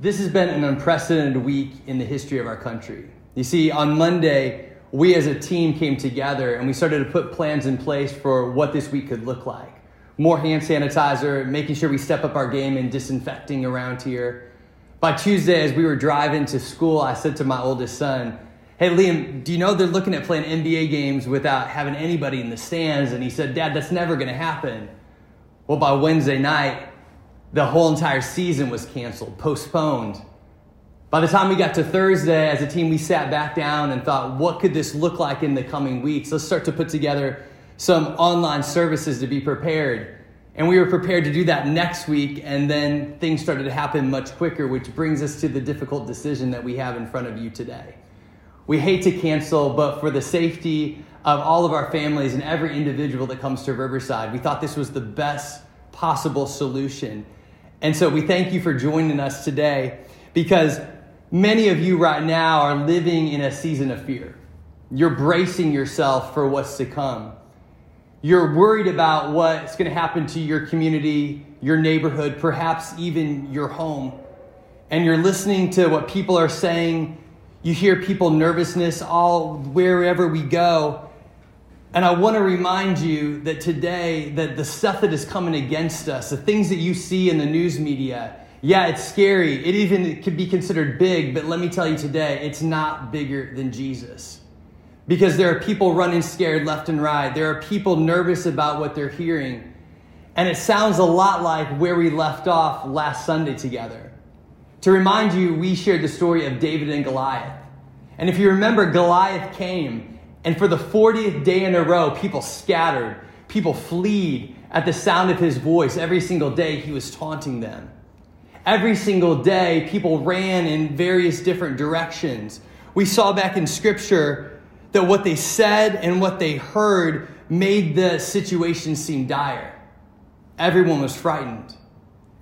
This has been an unprecedented week in the history of our country. You see, on Monday, we as a team came together and we started to put plans in place for what this week could look like. More hand sanitizer, making sure we step up our game in disinfecting around here. By Tuesday, as we were driving to school, I said to my oldest son, Hey, Liam, do you know they're looking at playing NBA games without having anybody in the stands? And he said, Dad, that's never going to happen. Well, by Wednesday night, the whole entire season was canceled, postponed. By the time we got to Thursday, as a team, we sat back down and thought, what could this look like in the coming weeks? Let's start to put together some online services to be prepared. And we were prepared to do that next week, and then things started to happen much quicker, which brings us to the difficult decision that we have in front of you today. We hate to cancel, but for the safety of all of our families and every individual that comes to Riverside, we thought this was the best possible solution. And so we thank you for joining us today because many of you right now are living in a season of fear. You're bracing yourself for what's to come. You're worried about what's going to happen to your community, your neighborhood, perhaps even your home. And you're listening to what people are saying. You hear people nervousness all wherever we go. And I want to remind you that today, that the stuff that is coming against us, the things that you see in the news media, yeah, it's scary. It even could be considered big, but let me tell you today, it's not bigger than Jesus. Because there are people running scared left and right. There are people nervous about what they're hearing. And it sounds a lot like where we left off last Sunday together. To remind you, we shared the story of David and Goliath. And if you remember, Goliath came and for the 40th day in a row, people scattered, people fled at the sound of his voice. Every single day, he was taunting them. Every single day, people ran in various different directions. We saw back in Scripture that what they said and what they heard made the situation seem dire. Everyone was frightened,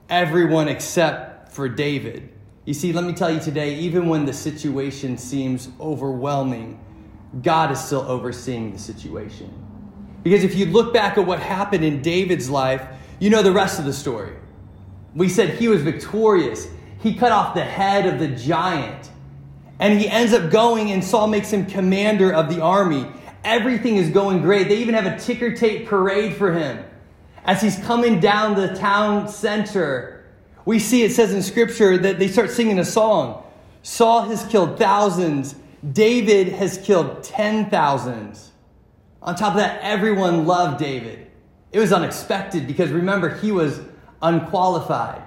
everyone except for David. You see, let me tell you today, even when the situation seems overwhelming, God is still overseeing the situation. Because if you look back at what happened in David's life, you know the rest of the story. We said he was victorious. He cut off the head of the giant. And he ends up going, and Saul makes him commander of the army. Everything is going great. They even have a ticker tape parade for him. As he's coming down the town center, we see it says in scripture that they start singing a song. Saul has killed thousands, David has killed 10,000. On top of that, everyone loved David. It was unexpected because remember, he was unqualified.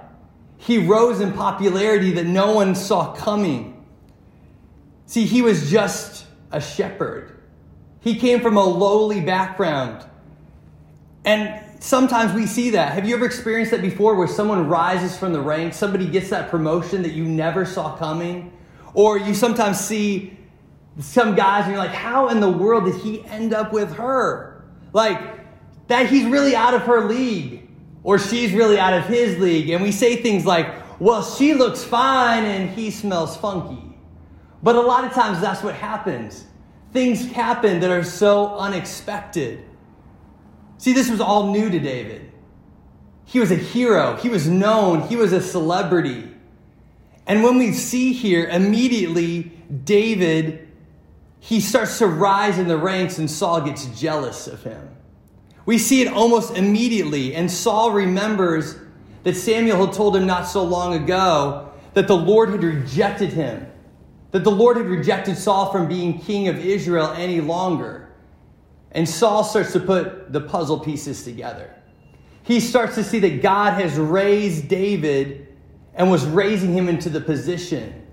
He rose in popularity that no one saw coming. See, he was just a shepherd. He came from a lowly background. And sometimes we see that. Have you ever experienced that before where someone rises from the ranks, somebody gets that promotion that you never saw coming? Or you sometimes see some guys and you're like, how in the world did he end up with her? Like, that he's really out of her league or she's really out of his league. And we say things like, well, she looks fine and he smells funky. But a lot of times that's what happens. Things happen that are so unexpected. See, this was all new to David. He was a hero, he was known, he was a celebrity. And when we see here, immediately David he starts to rise in the ranks and Saul gets jealous of him. We see it almost immediately, and Saul remembers that Samuel had told him not so long ago that the Lord had rejected him, that the Lord had rejected Saul from being king of Israel any longer. And Saul starts to put the puzzle pieces together. He starts to see that God has raised David and was raising him into the position.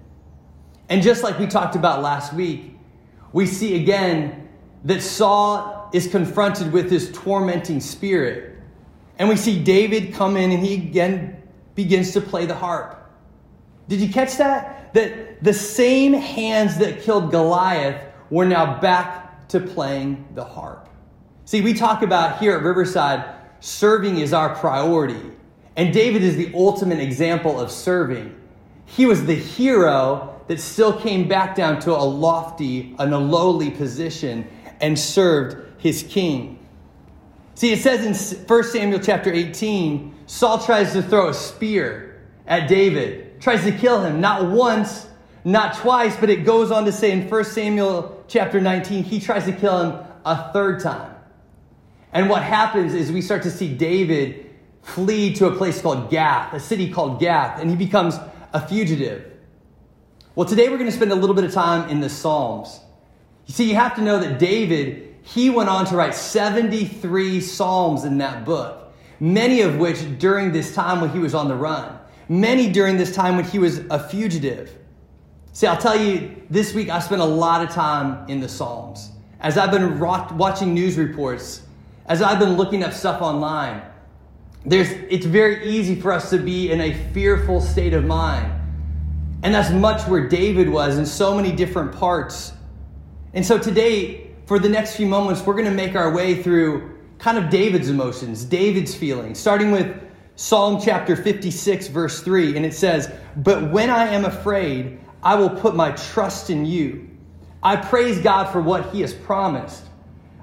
And just like we talked about last week, we see again that Saul is confronted with this tormenting spirit. And we see David come in and he again begins to play the harp. Did you catch that? That the same hands that killed Goliath were now back to playing the harp. See, we talk about here at Riverside, serving is our priority. And David is the ultimate example of serving. He was the hero that still came back down to a lofty and a lowly position and served his king. See, it says in 1 Samuel chapter 18, Saul tries to throw a spear at David. Tries to kill him, not once, not twice, but it goes on to say in 1 Samuel chapter 19, he tries to kill him a third time. And what happens is we start to see David flee to a place called Gath, a city called Gath, and he becomes a fugitive. Well, today we're going to spend a little bit of time in the Psalms. You see, you have to know that David, he went on to write 73 Psalms in that book, many of which during this time when he was on the run, many during this time when he was a fugitive. See, I'll tell you, this week I spent a lot of time in the Psalms. As I've been watching news reports, as I've been looking up stuff online, there's, it's very easy for us to be in a fearful state of mind. And that's much where David was in so many different parts. And so today, for the next few moments, we're going to make our way through kind of David's emotions, David's feelings, starting with Psalm chapter 56, verse 3. And it says, But when I am afraid, I will put my trust in you. I praise God for what he has promised.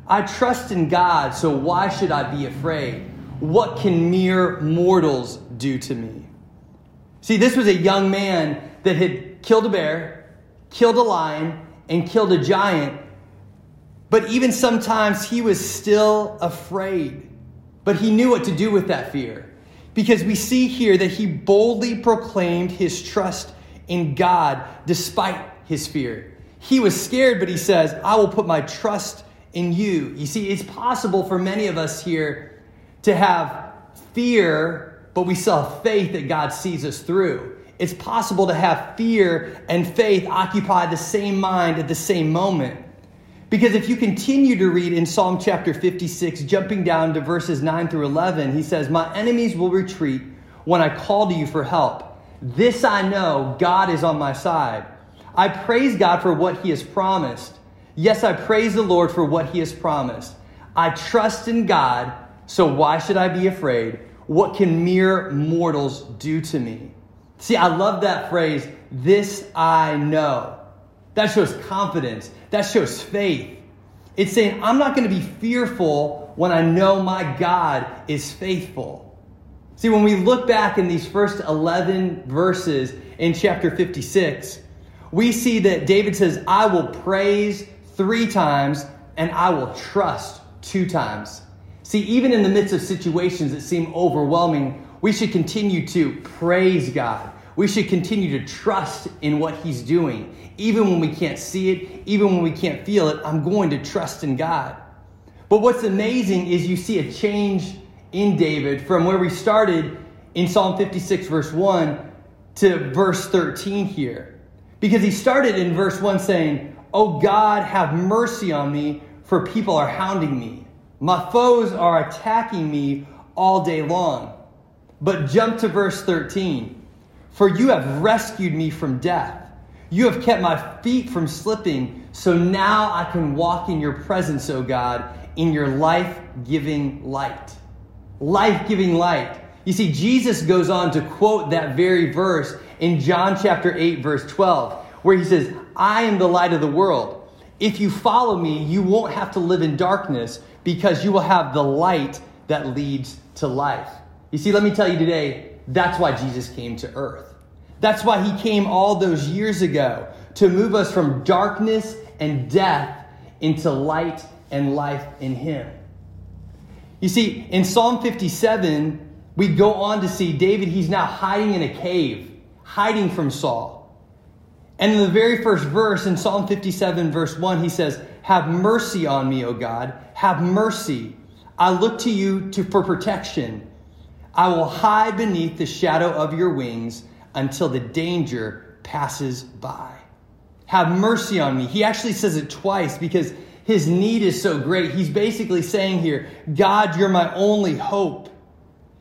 I trust in God, so why should I be afraid? What can mere mortals do to me? See, this was a young man that had killed a bear, killed a lion, and killed a giant. But even sometimes he was still afraid. But he knew what to do with that fear. Because we see here that he boldly proclaimed his trust in God despite his fear. He was scared, but he says, I will put my trust in you. You see, it's possible for many of us here to have fear, but we still have faith that God sees us through. It's possible to have fear and faith occupy the same mind at the same moment. Because if you continue to read in Psalm chapter 56, jumping down to verses 9 through 11, he says, My enemies will retreat when I call to you for help. This I know, God is on my side. I praise God for what he has promised. Yes, I praise the Lord for what he has promised. I trust in God, so why should I be afraid? What can mere mortals do to me? See, I love that phrase, this I know. That shows confidence, that shows faith. It's saying, I'm not going to be fearful when I know my God is faithful. See, when we look back in these first 11 verses in chapter 56, we see that David says, I will praise three times, and I will trust two times. See, even in the midst of situations that seem overwhelming, we should continue to praise God. We should continue to trust in what He's doing. Even when we can't see it, even when we can't feel it, I'm going to trust in God. But what's amazing is you see a change in David from where we started in Psalm 56, verse 1, to verse 13 here. Because he started in verse 1 saying, Oh God, have mercy on me, for people are hounding me. My foes are attacking me all day long. But jump to verse 13. For you have rescued me from death. You have kept my feet from slipping, so now I can walk in your presence, O God, in your life giving light. Life giving light. You see, Jesus goes on to quote that very verse in John chapter 8, verse 12 where he says, I am the light of the world. If you follow me, you won't have to live in darkness because you will have the light that leads to life. You see, let me tell you today, that's why Jesus came to earth. That's why he came all those years ago to move us from darkness and death into light and life in him. You see, in Psalm 57, we go on to see David, he's now hiding in a cave, hiding from Saul. And in the very first verse in Psalm 57, verse 1, he says, Have mercy on me, O God. Have mercy. I look to you to, for protection. I will hide beneath the shadow of your wings until the danger passes by. Have mercy on me. He actually says it twice because his need is so great. He's basically saying here, God, you're my only hope.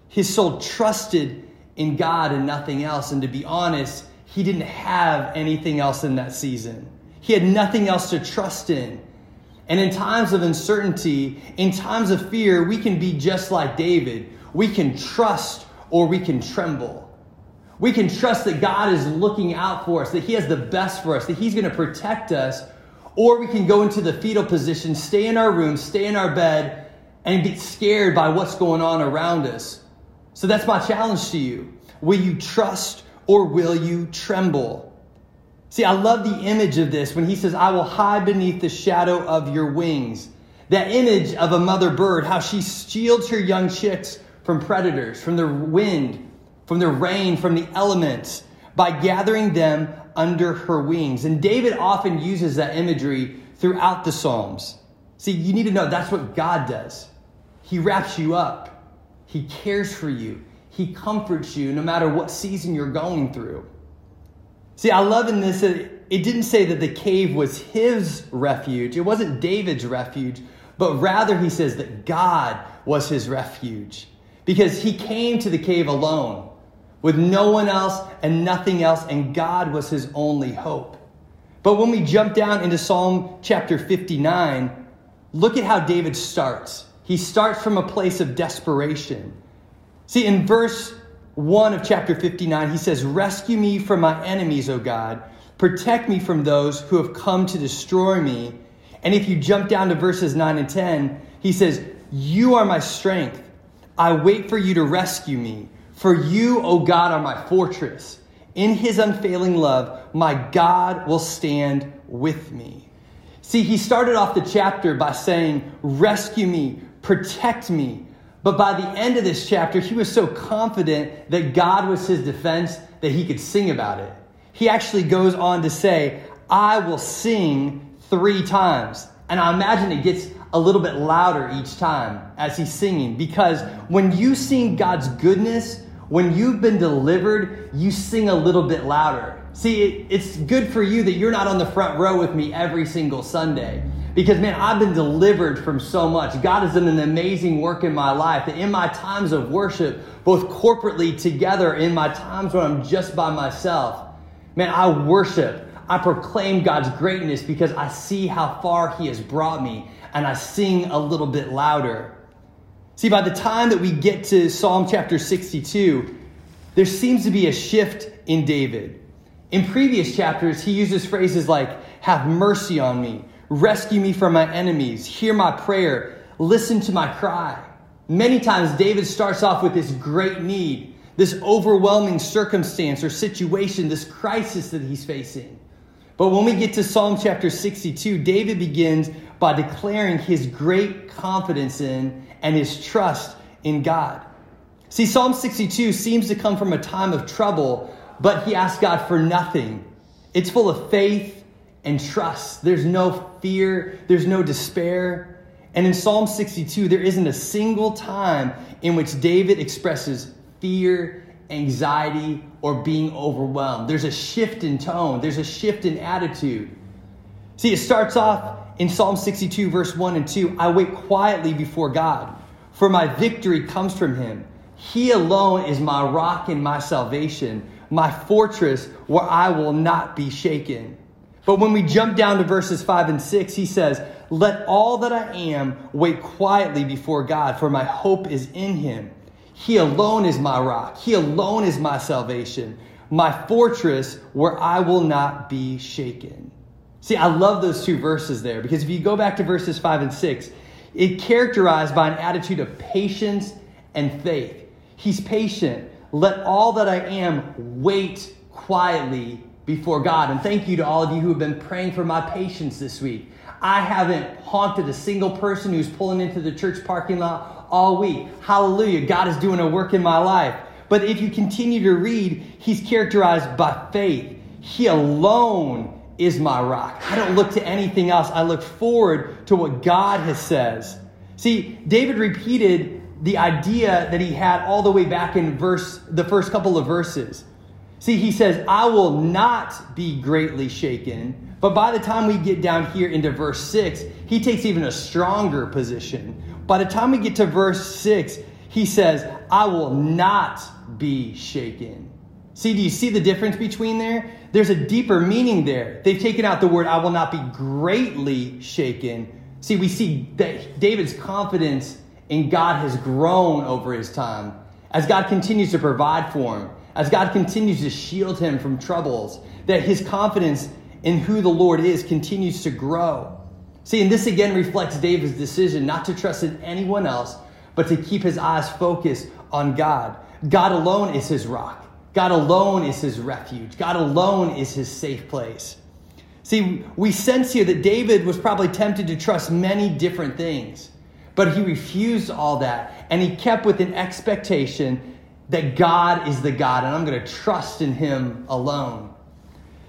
His soul trusted in God and nothing else. And to be honest, he didn't have anything else in that season. He had nothing else to trust in. And in times of uncertainty, in times of fear, we can be just like David. We can trust or we can tremble. We can trust that God is looking out for us, that He has the best for us, that He's going to protect us. Or we can go into the fetal position, stay in our room, stay in our bed, and get scared by what's going on around us. So that's my challenge to you. Will you trust or will you tremble? See, I love the image of this when he says, I will hide beneath the shadow of your wings. That image of a mother bird, how she shields her young chicks from predators, from the wind, from the rain, from the elements, by gathering them under her wings. And David often uses that imagery throughout the Psalms. See, you need to know that's what God does. He wraps you up, He cares for you, He comforts you no matter what season you're going through. See, I love in this that it didn't say that the cave was his refuge, it wasn't David's refuge, but rather he says that God was his refuge because he came to the cave alone with no one else and nothing else, and God was his only hope. But when we jump down into Psalm chapter 59, Look at how David starts. He starts from a place of desperation. See, in verse 1 of chapter 59, he says, Rescue me from my enemies, O God. Protect me from those who have come to destroy me. And if you jump down to verses 9 and 10, he says, You are my strength. I wait for you to rescue me. For you, O God, are my fortress. In his unfailing love, my God will stand with me. See, he started off the chapter by saying, Rescue me, protect me. But by the end of this chapter, he was so confident that God was his defense that he could sing about it. He actually goes on to say, I will sing three times. And I imagine it gets a little bit louder each time as he's singing because when you sing God's goodness, when you've been delivered, you sing a little bit louder. See, it, it's good for you that you're not on the front row with me every single Sunday. Because, man, I've been delivered from so much. God has done an amazing work in my life. That in my times of worship, both corporately together, in my times when I'm just by myself, man, I worship. I proclaim God's greatness because I see how far He has brought me, and I sing a little bit louder. See, by the time that we get to Psalm chapter 62, there seems to be a shift in David. In previous chapters, he uses phrases like, Have mercy on me, rescue me from my enemies, hear my prayer, listen to my cry. Many times, David starts off with this great need, this overwhelming circumstance or situation, this crisis that he's facing. But when we get to Psalm chapter 62, David begins by declaring his great confidence in and his trust in God. See, Psalm 62 seems to come from a time of trouble but he asks God for nothing. It's full of faith and trust. There's no fear, there's no despair. And in Psalm 62, there isn't a single time in which David expresses fear, anxiety, or being overwhelmed. There's a shift in tone, there's a shift in attitude. See, it starts off in Psalm 62, verse 1 and 2 I wait quietly before God, for my victory comes from him. He alone is my rock and my salvation my fortress where I will not be shaken. But when we jump down to verses 5 and 6, he says, Let all that I am wait quietly before God, for my hope is in him. He alone is my rock, he alone is my salvation, my fortress where I will not be shaken. See, I love those two verses there because if you go back to verses 5 and 6, it characterized by an attitude of patience and faith. He's patient. Let all that I am wait quietly before God. And thank you to all of you who have been praying for my patience this week. I haven't haunted a single person who's pulling into the church parking lot all week. Hallelujah. God is doing a work in my life. But if you continue to read, he's characterized by faith. He alone is my rock. I don't look to anything else. I look forward to what God has says. See, David repeated the idea that he had all the way back in verse the first couple of verses. See, he says, I will not be greatly shaken. But by the time we get down here into verse 6, he takes even a stronger position. By the time we get to verse 6, he says, I will not be shaken. See, do you see the difference between there? There's a deeper meaning there. They've taken out the word, I will not be greatly shaken. See, we see that David's confidence in God has grown over his time. As God continues to provide for him, as God continues to shield him from troubles, that his confidence in who the Lord is continues to grow. See, and this again reflects David's decision not to trust in anyone else, but to keep his eyes focused on God. God alone is his rock. God alone is his refuge. God alone is his safe place. See, we sense here that David was probably tempted to trust many different things, but he refused all that and he kept with an expectation that God is the God and I'm going to trust in him alone.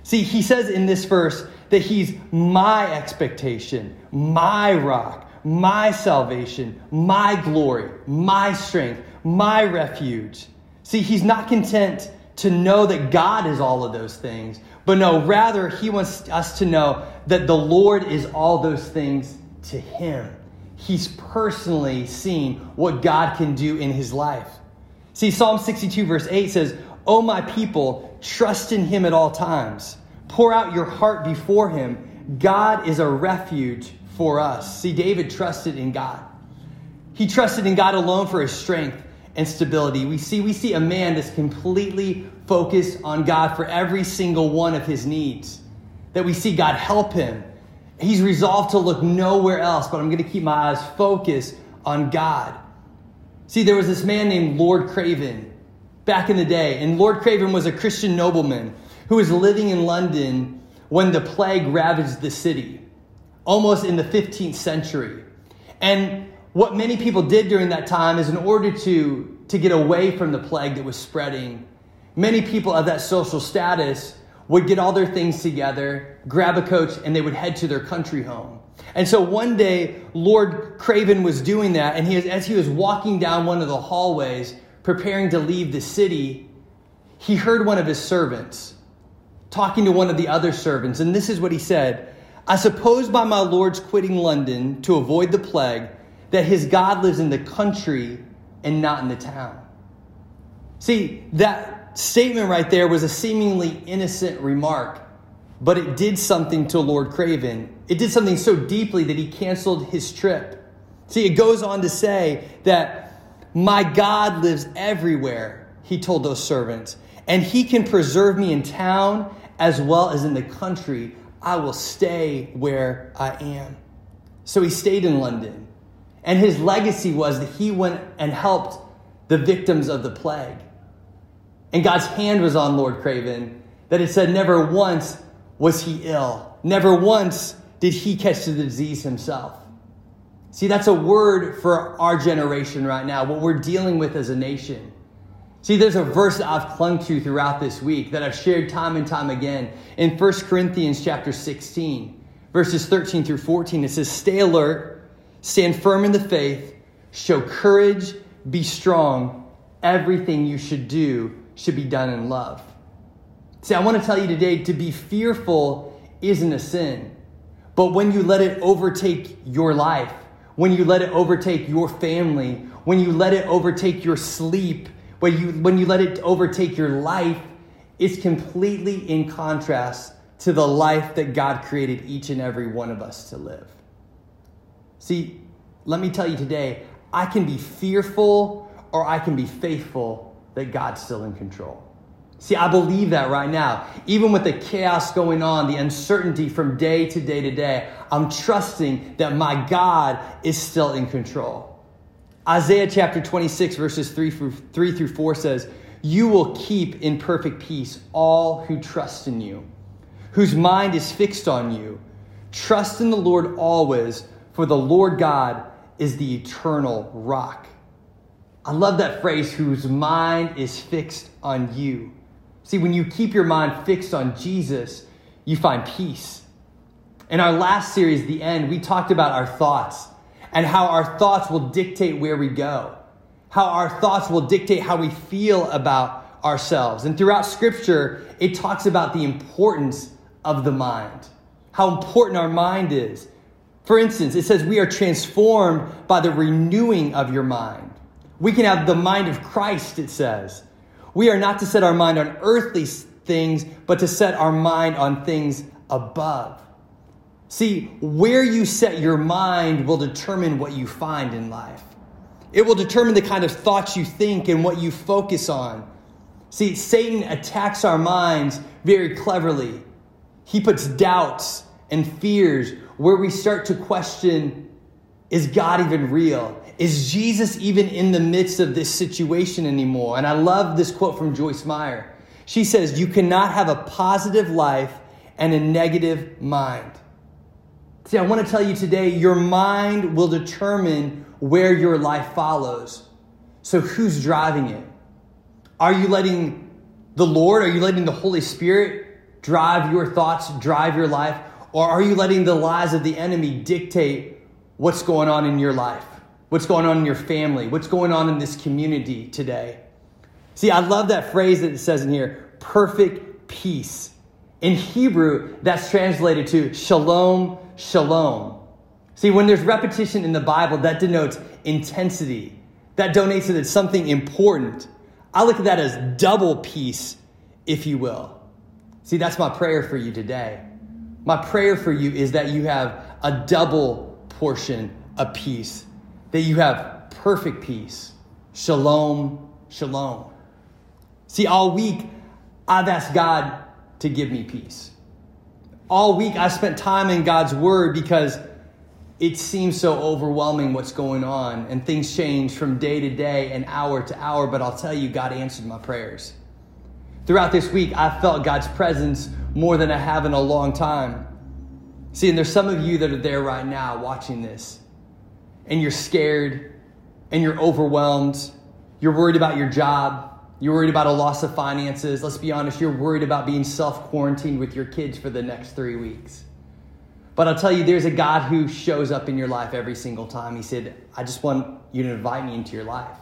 See, he says in this verse that he's my expectation, my rock, my salvation, my glory, my strength, my refuge. See, he's not content to know that God is all of those things, but no, rather, he wants us to know that the Lord is all those things to him. He's personally seen what God can do in his life. See, Psalm 62, verse 8 says, O my people, trust in him at all times. Pour out your heart before him. God is a refuge for us. See, David trusted in God. He trusted in God alone for his strength and stability. We see, we see a man that's completely focused on God for every single one of his needs. That we see God help him. He's resolved to look nowhere else, but I'm going to keep my eyes focused on God. See, there was this man named Lord Craven back in the day, and Lord Craven was a Christian nobleman who was living in London when the plague ravaged the city, almost in the 15th century. And what many people did during that time is in order to, to get away from the plague that was spreading, many people of that social status would get all their things together, grab a coach, and they would head to their country home. And so one day, Lord Craven was doing that, and he as he was walking down one of the hallways, preparing to leave the city, he heard one of his servants talking to one of the other servants, and this is what he said I suppose by my Lord's quitting London to avoid the plague, that his God lives in the country and not in the town. See, that statement right there was a seemingly innocent remark, but it did something to Lord Craven. It did something so deeply that he canceled his trip. See, it goes on to say that my God lives everywhere, he told those servants, and he can preserve me in town as well as in the country. I will stay where I am. So he stayed in London. And his legacy was that he went and helped the victims of the plague. And God's hand was on Lord Craven, that it said never once was he ill, never once did he catch the disease himself. See, that's a word for our generation right now, what we're dealing with as a nation. See, there's a verse that I've clung to throughout this week that I've shared time and time again in 1 Corinthians chapter 16, verses 13 through 14. It says, Stay alert Stand firm in the faith, show courage, be strong. Everything you should do should be done in love. See, I want to tell you today to be fearful isn't a sin. But when you let it overtake your life, when you let it overtake your family, when you let it overtake your sleep, when you, when you let it overtake your life, it's completely in contrast to the life that God created each and every one of us to live. See, let me tell you today, I can be fearful or I can be faithful that God's still in control. See, I believe that right now. Even with the chaos going on, the uncertainty from day to day to day, I'm trusting that my God is still in control. Isaiah chapter 26, verses 3 through, 3 through 4 says, You will keep in perfect peace all who trust in you, whose mind is fixed on you. Trust in the Lord always for the Lord God is the eternal rock. I love that phrase, whose mind is fixed on you. See, when you keep your mind fixed on Jesus, you find peace. In our last series, The End, we talked about our thoughts and how our thoughts will dictate where we go, how our thoughts will dictate how we feel about ourselves. And throughout Scripture, it talks about the importance of the mind, how important our mind is, for instance, it says we are transformed by the renewing of your mind. We can have the mind of Christ, it says. We are not to set our mind on earthly things, but to set our mind on things above. See, where you set your mind will determine what you find in life. It will determine the kind of thoughts you think and what you focus on. See, Satan attacks our minds very cleverly. He puts doubts and fears where we start to question is God even real? Is Jesus even in the midst of this situation anymore? And I love this quote from Joyce Meyer. She says, You cannot have a positive life and a negative mind. See, I want to tell you today your mind will determine where your life follows. So, who's driving it? Are you letting the Lord, are you letting the Holy Spirit drive your thoughts, drive your life? Or are you letting the lies of the enemy dictate what's going on in your life? What's going on in your family? What's going on in this community today? See, I love that phrase that it says in here perfect peace. In Hebrew, that's translated to shalom, shalom. See, when there's repetition in the Bible, that denotes intensity. That denotes that it's something important. I look at that as double peace, if you will. See, that's my prayer for you today. My prayer for you is that you have a double portion of peace, that you have perfect peace. Shalom, shalom. See, all week, I've asked God to give me peace. All week, I spent time in God's Word because it seems so overwhelming what's going on, and things change from day to day and hour to hour. But I'll tell you, God answered my prayers. Throughout this week, I felt God's presence more than I have in a long time. See, and there's some of you that are there right now watching this, and you're scared, and you're overwhelmed, you're worried about your job, you're worried about a loss of finances. Let's be honest, you're worried about being self quarantined with your kids for the next three weeks. But I'll tell you, there's a God who shows up in your life every single time. He said, I just want you to invite me into your life.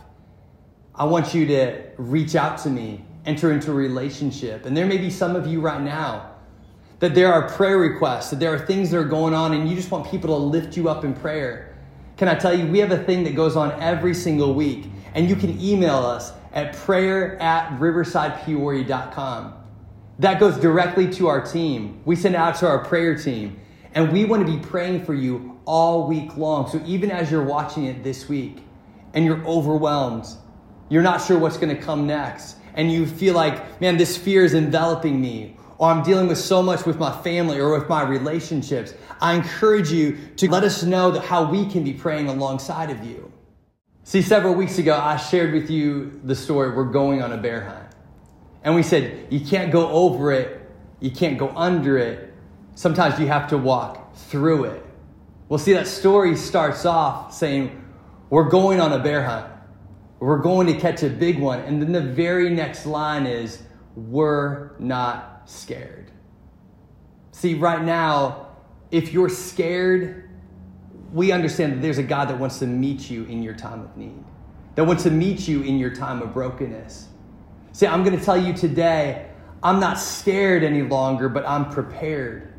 I want you to reach out to me, enter into a relationship. And there may be some of you right now that there are prayer requests, that there are things that are going on, and you just want people to lift you up in prayer. Can I tell you, we have a thing that goes on every single week, and you can email us at prayer at riversidepeoria.com. That goes directly to our team. We send it out to our prayer team. And we want to be praying for you all week long. So even as you're watching it this week and you're overwhelmed, you're not sure what's going to come next, and you feel like, man, this fear is enveloping me, or I'm dealing with so much with my family or with my relationships, I encourage you to let us know that how we can be praying alongside of you. See, several weeks ago, I shared with you the story we're going on a bear hunt. And we said, you can't go over it, you can't go under it. Sometimes you have to walk through it. Well, see, that story starts off saying, We're going on a bear hunt. We're going to catch a big one. And then the very next line is, We're not scared. See, right now, if you're scared, we understand that there's a God that wants to meet you in your time of need, that wants to meet you in your time of brokenness. See, I'm going to tell you today, I'm not scared any longer, but I'm prepared.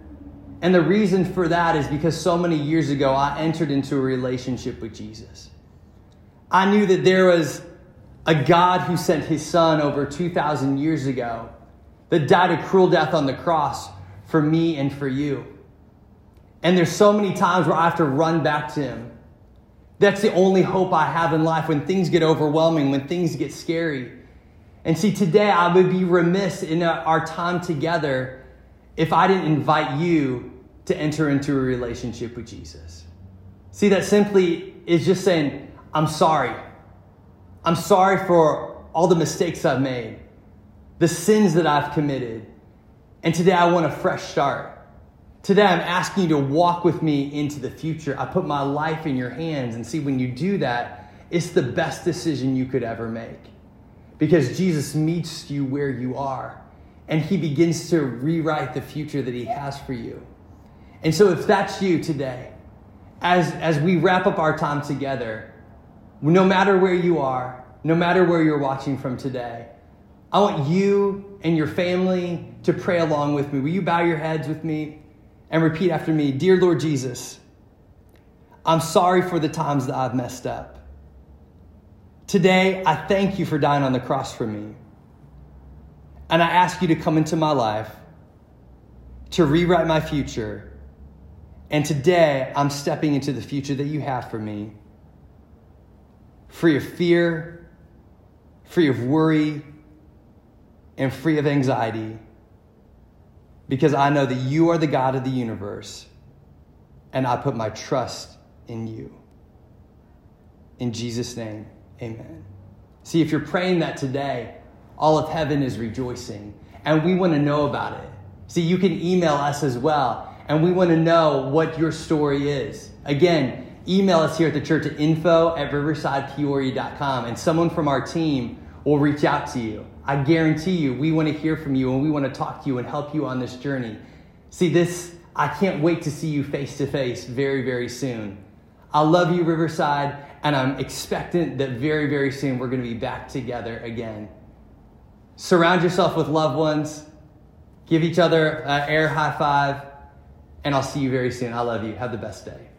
And the reason for that is because so many years ago, I entered into a relationship with Jesus. I knew that there was a God who sent his son over 2,000 years ago that died a cruel death on the cross for me and for you. And there's so many times where I have to run back to Him. That's the only hope I have in life when things get overwhelming, when things get scary. And see, today I would be remiss in uh, our time together if I didn't invite you to enter into a relationship with Jesus. See, that simply is just saying, I'm sorry. I'm sorry for all the mistakes I've made, the sins that I've committed. And today I want a fresh start. Today, I'm asking you to walk with me into the future. I put my life in your hands. And see, when you do that, it's the best decision you could ever make. Because Jesus meets you where you are, and he begins to rewrite the future that he has for you. And so, if that's you today, as, as we wrap up our time together, no matter where you are, no matter where you're watching from today, I want you and your family to pray along with me. Will you bow your heads with me? and repeat after me Dear Lord Jesus, I'm sorry for the times that I've messed up. Today, I thank you for dying on the cross for me. And I ask you to come into my life to rewrite my future. And today, I'm stepping into the future that you have for me free of fear, free of worry, and free of anxiety because I know that you are the God of the universe and I put my trust in you. In Jesus' name, amen. See, if you're praying that today, all of heaven is rejoicing. And we want to know about it. See, you can email us as well, and we want to know what your story is. Again, email us here at the church at info at riversidepeoria.com, and someone from our team will reach out to you. I guarantee you, we want to hear from you and we want to talk to you and help you on this journey. See, this, I can't wait to see you face to face very, very soon. I love you, Riverside, and I'm expectant that very, very soon we're going to be back together again. Surround yourself with loved ones, give each other an air high five, and I'll see you very soon. I love you. Have the best day.